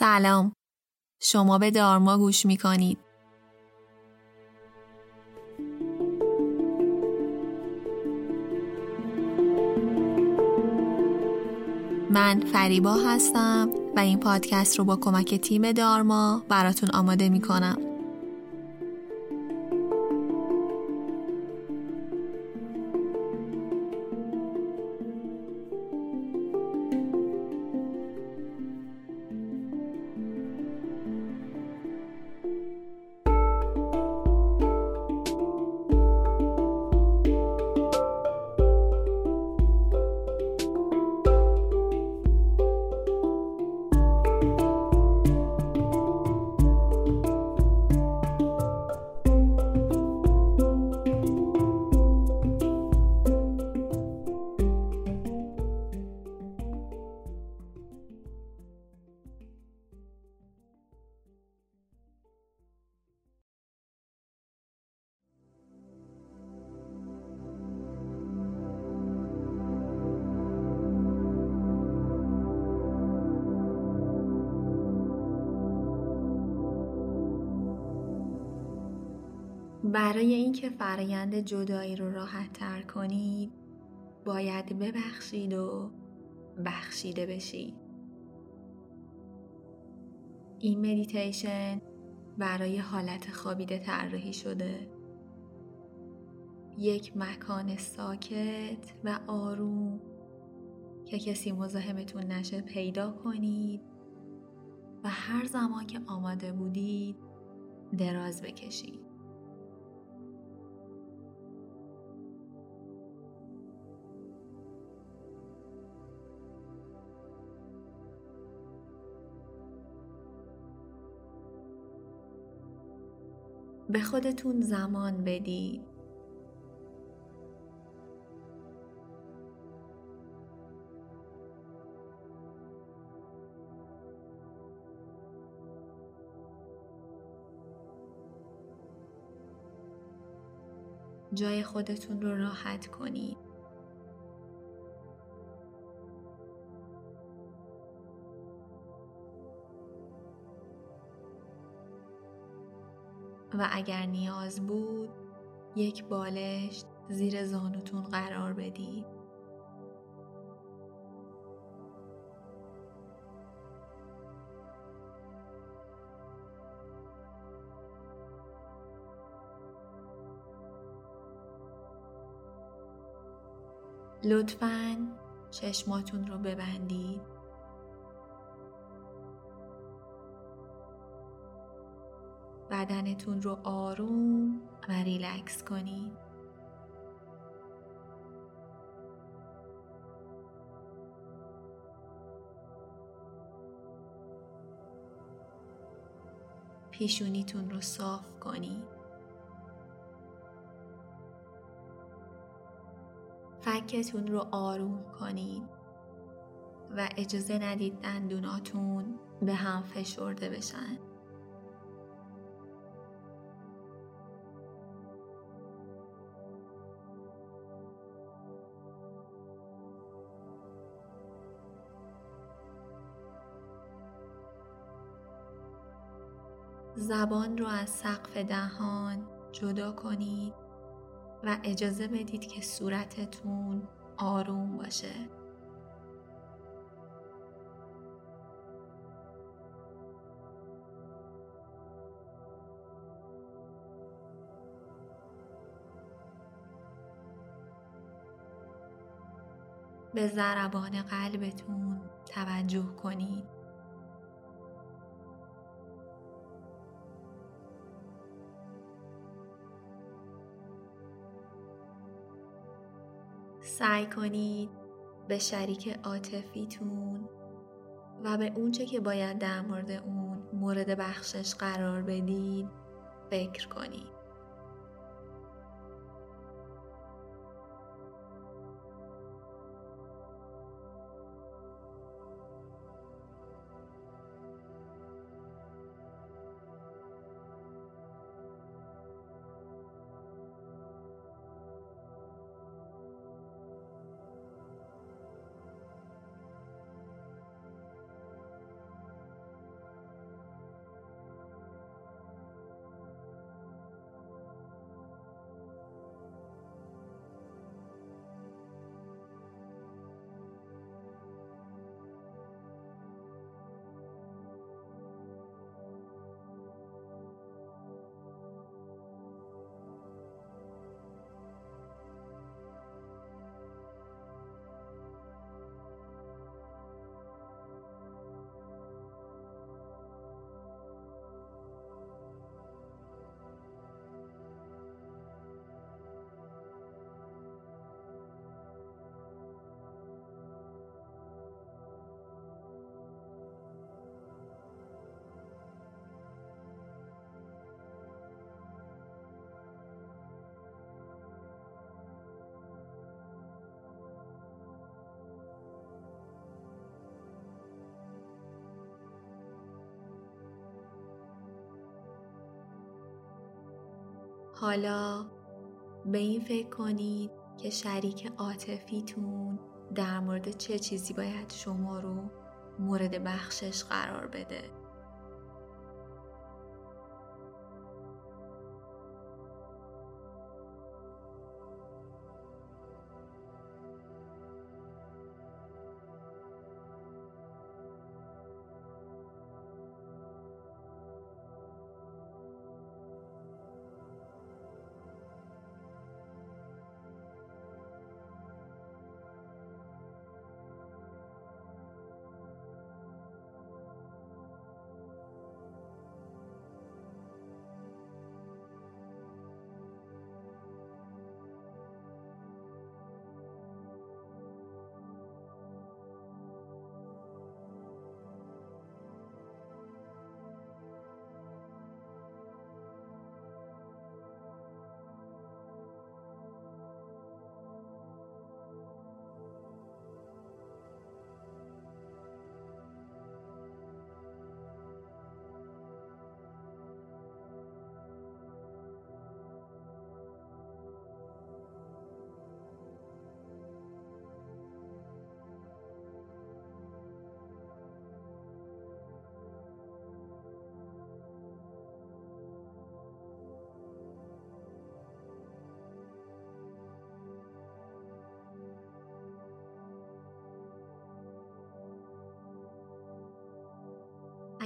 سلام. شما به دارما گوش می کنید من فریبا هستم و این پادکست رو با کمک تیم دارما براتون آماده می کنم برای اینکه فرایند جدایی رو راحت تر کنید باید ببخشید و بخشیده بشید. این مدیتیشن برای حالت خوابیده طراحی شده. یک مکان ساکت و آروم که کسی مزاحمتون نشه پیدا کنید و هر زمان که آماده بودید دراز بکشید. به خودتون زمان بدید. جای خودتون رو راحت کنید. و اگر نیاز بود یک بالشت زیر زانوتون قرار بدید. لطفاً چشماتون رو ببندید. بدنتون رو آروم و ریلکس کنید. پیشونیتون رو صاف کنید. فکتون رو آروم کنید و اجازه ندید دندوناتون به هم فشرده بشن. زبان رو از سقف دهان جدا کنید و اجازه بدید که صورتتون آروم باشه. به ضربان قلبتون توجه کنید. سعی کنید به شریک عاطفیتون و به اونچه که باید در مورد اون مورد بخشش قرار بدید فکر کنید. حالا به این فکر کنید که شریک عاطفیتون در مورد چه چیزی باید شما رو مورد بخشش قرار بده.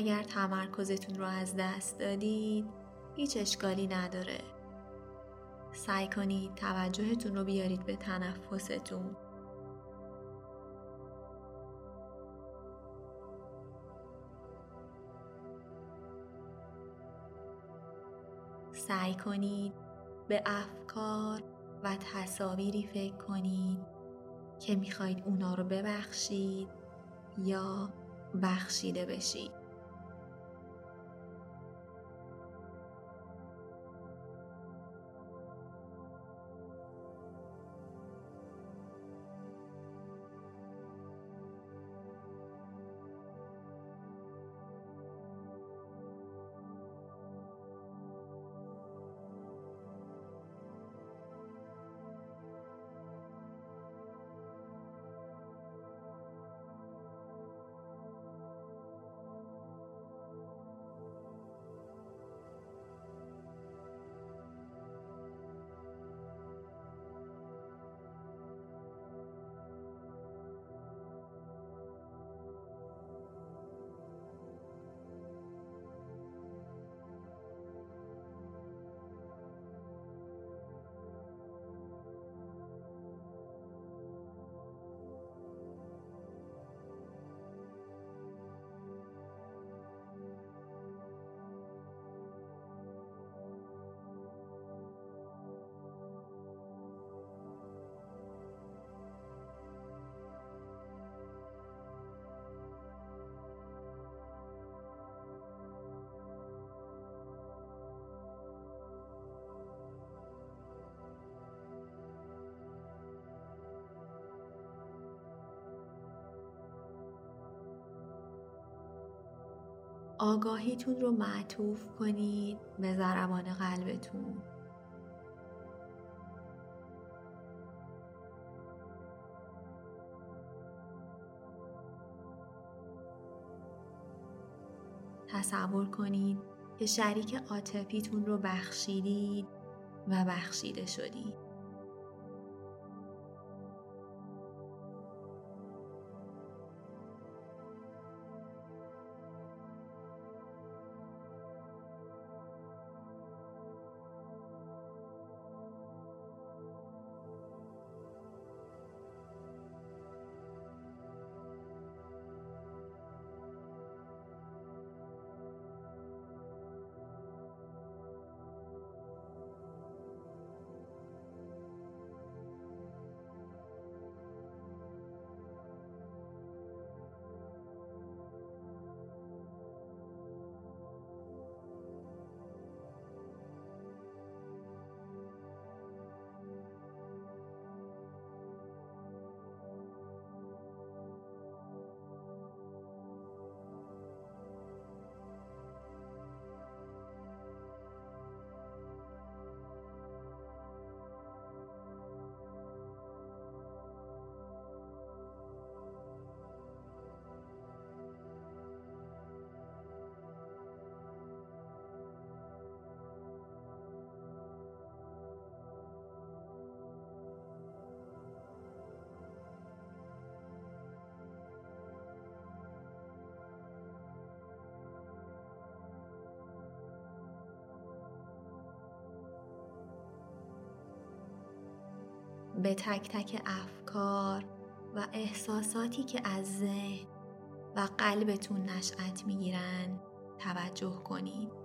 اگر تمرکزتون رو از دست دادید هیچ اشکالی نداره. سعی کنید توجهتون رو بیارید به تنفستون. سعی کنید به افکار و تصاویری فکر کنید که می‌خواید اونا رو ببخشید یا بخشیده بشید. آگاهیتون رو معطوف کنید به ضربان قلبتون. تصور کنید که شریک عاطفیتون رو بخشیدید و بخشیده شدید. به تک تک افکار و احساساتی که از ذهن و قلبتون نشأت می‌گیرن توجه کنید.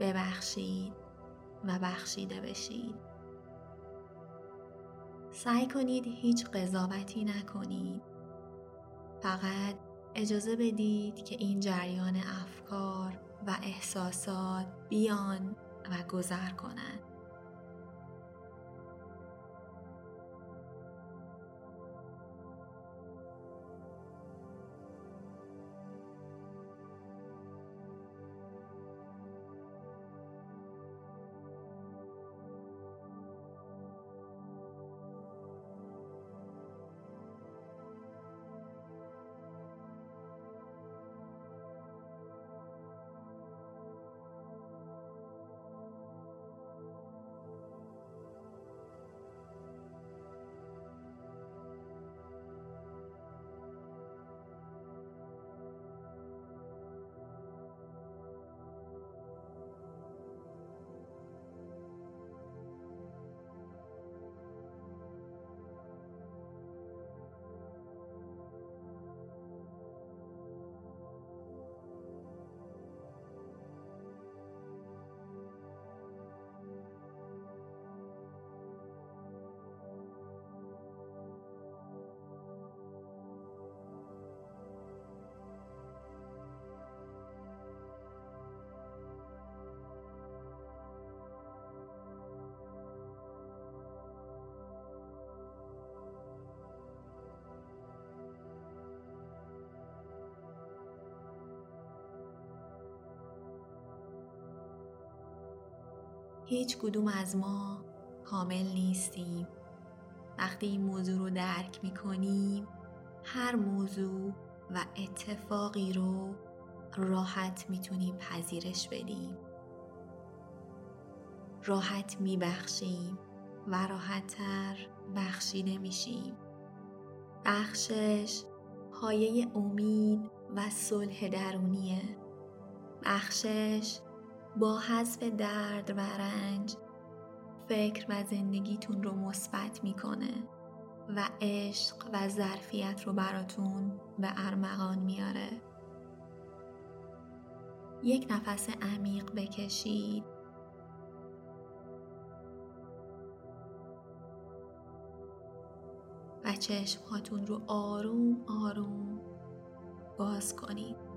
ببخشید و بخشیده بشید. سعی کنید هیچ قضاوتی نکنید. فقط اجازه بدید که این جریان افکار و احساسات بیان و گذر کنند. هیچ کدوم از ما کامل نیستیم. وقتی این موضوع رو درک می کنیم هر موضوع و اتفاقی رو راحت می‌تونیم پذیرش بدیم. راحت میبخشیم و راحتتر بخشیده میشیم. بخشش پایه امید و صلح درونیه. بخشش با حذف درد و رنج فکر و زندگیتون رو مثبت می‌کنه و عشق و ظرفیت رو براتون به ارمغان میاره. یک نفس عمیق بکشید. و چشمهاتون رو آروم آروم باز کنید.